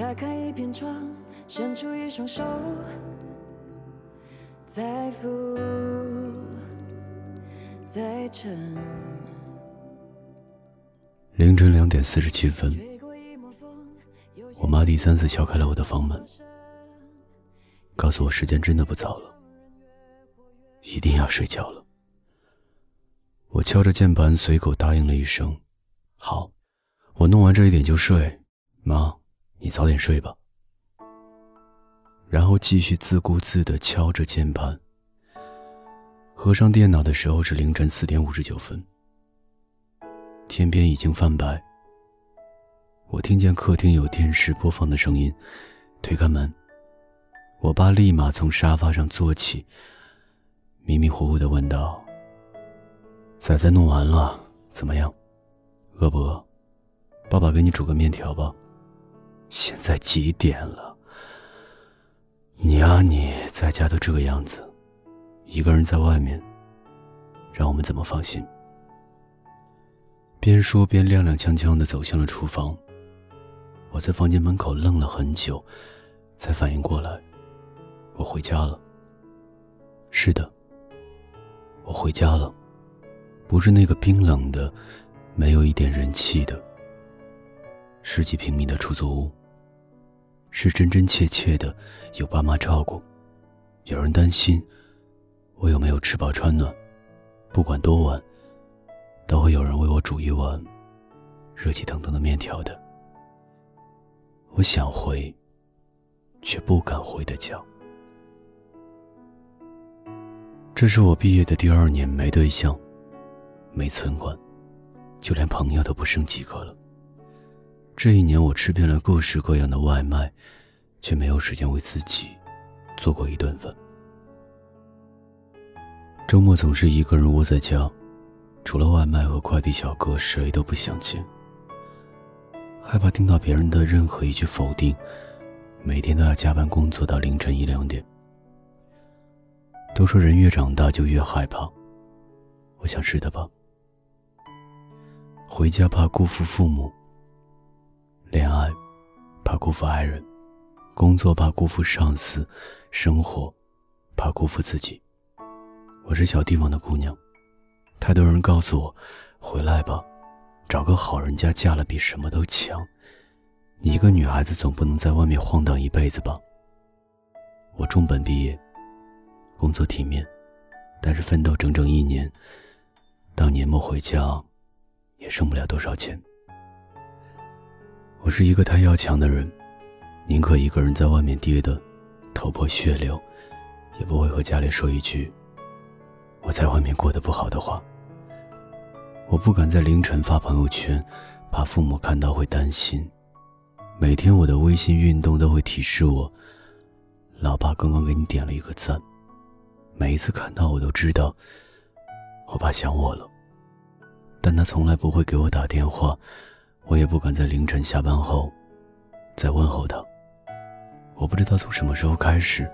打开一片窗，伸出一双手，再浮再沉。凌晨两点四十七分，我妈第三次敲开了我的房门，告诉我时间真的不早了，一定要睡觉了。我敲着键盘，随口答应了一声：“好，我弄完这一点就睡。”妈，你早点睡吧。然后继续自顾自地敲着键盘。合上电脑的时候是凌晨四点五十九分。天边已经泛白。我听见客厅有电视播放的声音，推开门，我爸立马从沙发上坐起，迷迷糊糊的问道：“仔仔弄完了，怎么样？饿不饿？爸爸给你煮个面条吧。现在几点了？你啊，你在家都这个样子，一个人在外面，让我们怎么放心？”边说边踉踉跄跄的走向了厨房。我在房间门口愣了很久，才反应过来，我回家了。是的，我回家了，不是那个冰冷的、没有一点人气的十几平米的出租屋，是真真切切的有爸妈照顾，有人担心我有没有吃饱穿暖，不管多晚。都会有人为我煮一碗热气腾腾的面条的。我想回，却不敢回的家。这是我毕业的第二年，没对象，没存款，就连朋友都不剩几个了。这一年，我吃遍了各式各样的外卖，却没有时间为自己做过一顿饭。周末总是一个人窝在家。除了外卖和快递小哥，谁都不想见。害怕听到别人的任何一句否定，每天都要加班工作到凌晨一两点。都说人越长大就越害怕，我想是的吧。回家怕辜负父母，恋爱怕辜负爱人，工作怕辜负上司，生活怕辜负自己。我是小地方的姑娘。太多人告诉我：“回来吧，找个好人家嫁了比什么都强。你一个女孩子总不能在外面晃荡一辈子吧？”我重本毕业，工作体面，但是奋斗整整一年，到年末回家，也剩不了多少钱。我是一个太要强的人，宁可一个人在外面跌得头破血流，也不会和家里说一句我在外面过得不好的话。我不敢在凌晨发朋友圈，怕父母看到会担心。每天我的微信运动都会提示我，老爸刚刚给你点了一个赞。每一次看到我都知道，我爸想我了。但他从来不会给我打电话，我也不敢在凌晨下班后再问候他。我不知道从什么时候开始，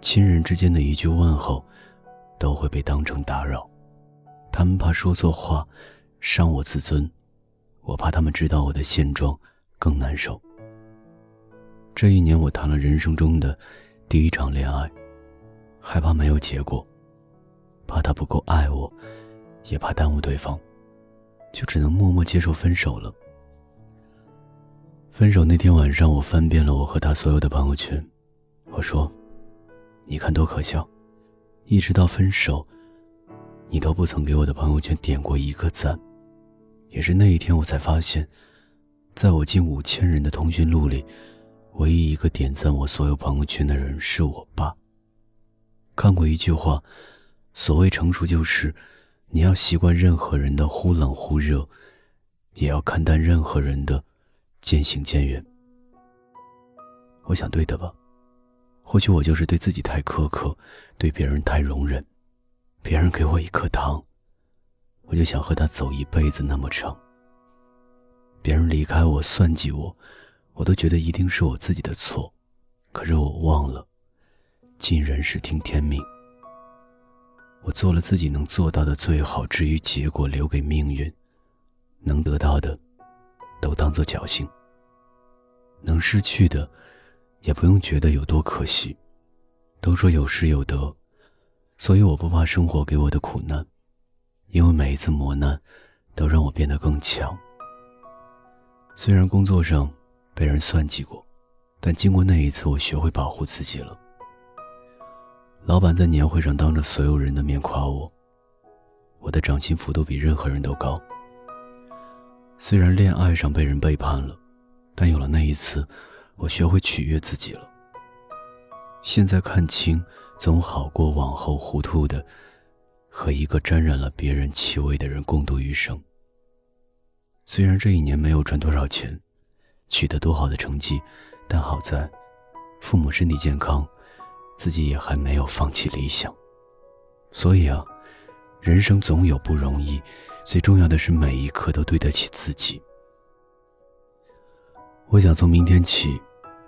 亲人之间的一句问候，都会被当成打扰。他们怕说错话，伤我自尊；我怕他们知道我的现状，更难受。这一年，我谈了人生中的第一场恋爱，害怕没有结果，怕他不够爱我，也怕耽误对方，就只能默默接受分手了。分手那天晚上，我翻遍了我和他所有的朋友圈，我说：“你看多可笑，一直到分手。”你都不曾给我的朋友圈点过一个赞，也是那一天我才发现，在我近五千人的通讯录里，唯一一个点赞我所有朋友圈的人是我爸。看过一句话，所谓成熟就是，你要习惯任何人的忽冷忽热，也要看淡任何人的渐行渐远。我想对的吧？或许我就是对自己太苛刻，对别人太容忍。别人给我一颗糖，我就想和他走一辈子那么长。别人离开我、算计我，我都觉得一定是我自己的错。可是我忘了，尽人事听天命。我做了自己能做到的最好，至于结果留给命运。能得到的，都当做侥幸。能失去的，也不用觉得有多可惜。都说有失有得，所以我不怕生活给我的苦难，因为每一次磨难，都让我变得更强。虽然工作上被人算计过，但经过那一次，我学会保护自己了。老板在年会上当着所有人的面夸我，我的涨薪幅度比任何人都高。虽然恋爱上被人背叛了，但有了那一次，我学会取悦自己了。现在看清，总好过往后糊涂的，和一个沾染了别人气味的人共度余生。虽然这一年没有赚多少钱，取得多好的成绩，但好在父母身体健康。自己也还没有放弃理想，所以啊，人生总有不容易，最重要的是每一刻都对得起自己。我想从明天起，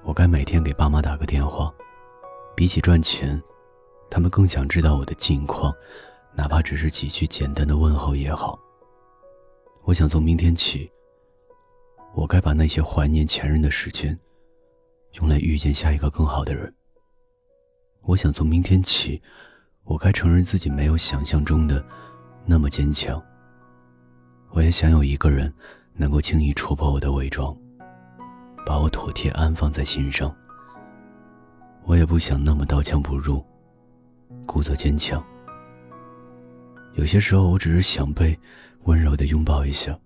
我该每天给爸妈打个电话，比起赚钱，他们更想知道我的近况，哪怕只是几句简单的问候也好。我想从明天起，我该把那些怀念前任的时间，用来遇见下一个更好的人。我想从明天起，我该承认自己没有想象中的那么坚强。我也想有一个人能够轻易戳破我的伪装，把我妥帖安放在心上。我也不想那么刀枪不入，故作坚强。有些时候，我只是想被温柔的拥抱一下。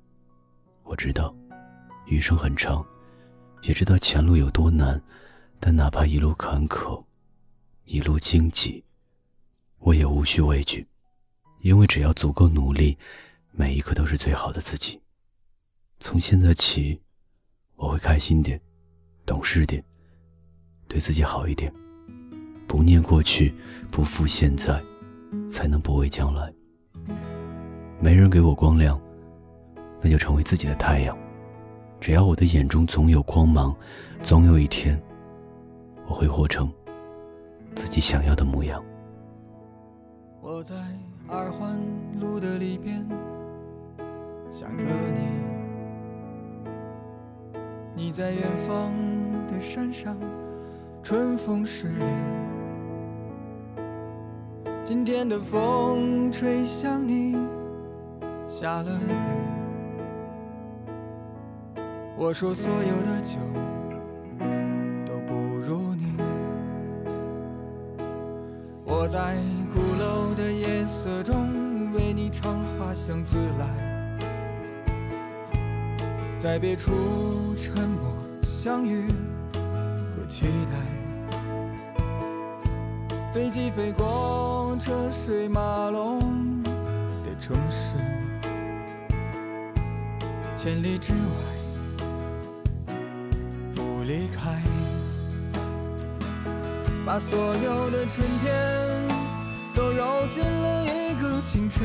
我知道，余生很长，也知道前路有多难，但哪怕一路坎坷。一路荆棘，我也无需畏惧，因为只要足够努力，每一刻都是最好的自己。从现在起，我会开心点，懂事点，对自己好一点，不念过去，不负现在，才能不畏将来。没人给我光亮，那就成为自己的太阳。只要我的眼中总有光芒，总有一天，我会活成。自己想要的模样。我在二环路的里边想着你，你在远方的山上，春风十里。今天的风吹向你，下了雨。我说所有的酒都不如你。我在鼓楼的夜色中为你唱花香自来，在别处沉默相遇和期待。飞机飞过车水马龙的城市，千里之外不离开。把所有的春天都揉进了一个清晨，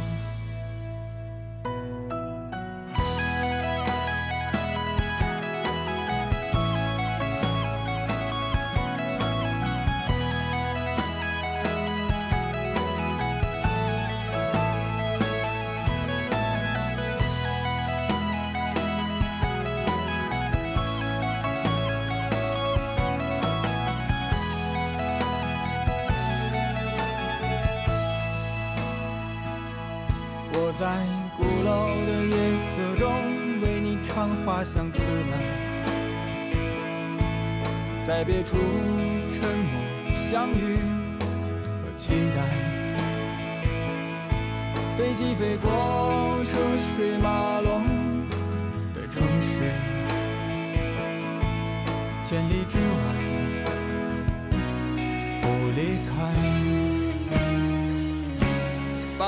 在鼓楼的夜色中，为你唱花香自来，在别处沉默相遇和期待。飞机飞过车水马龙的城市，千里之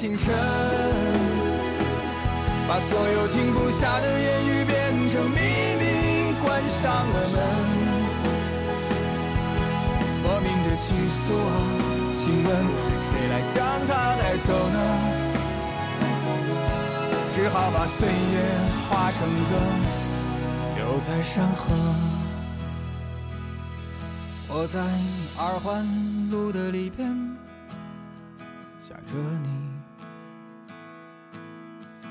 清晨，把所有停不下的言语变成秘密，关上了门。莫名的倾诉，请问谁来将它带走呢？只好把岁月化成歌，留在山河。我在二环路的里边，想着你。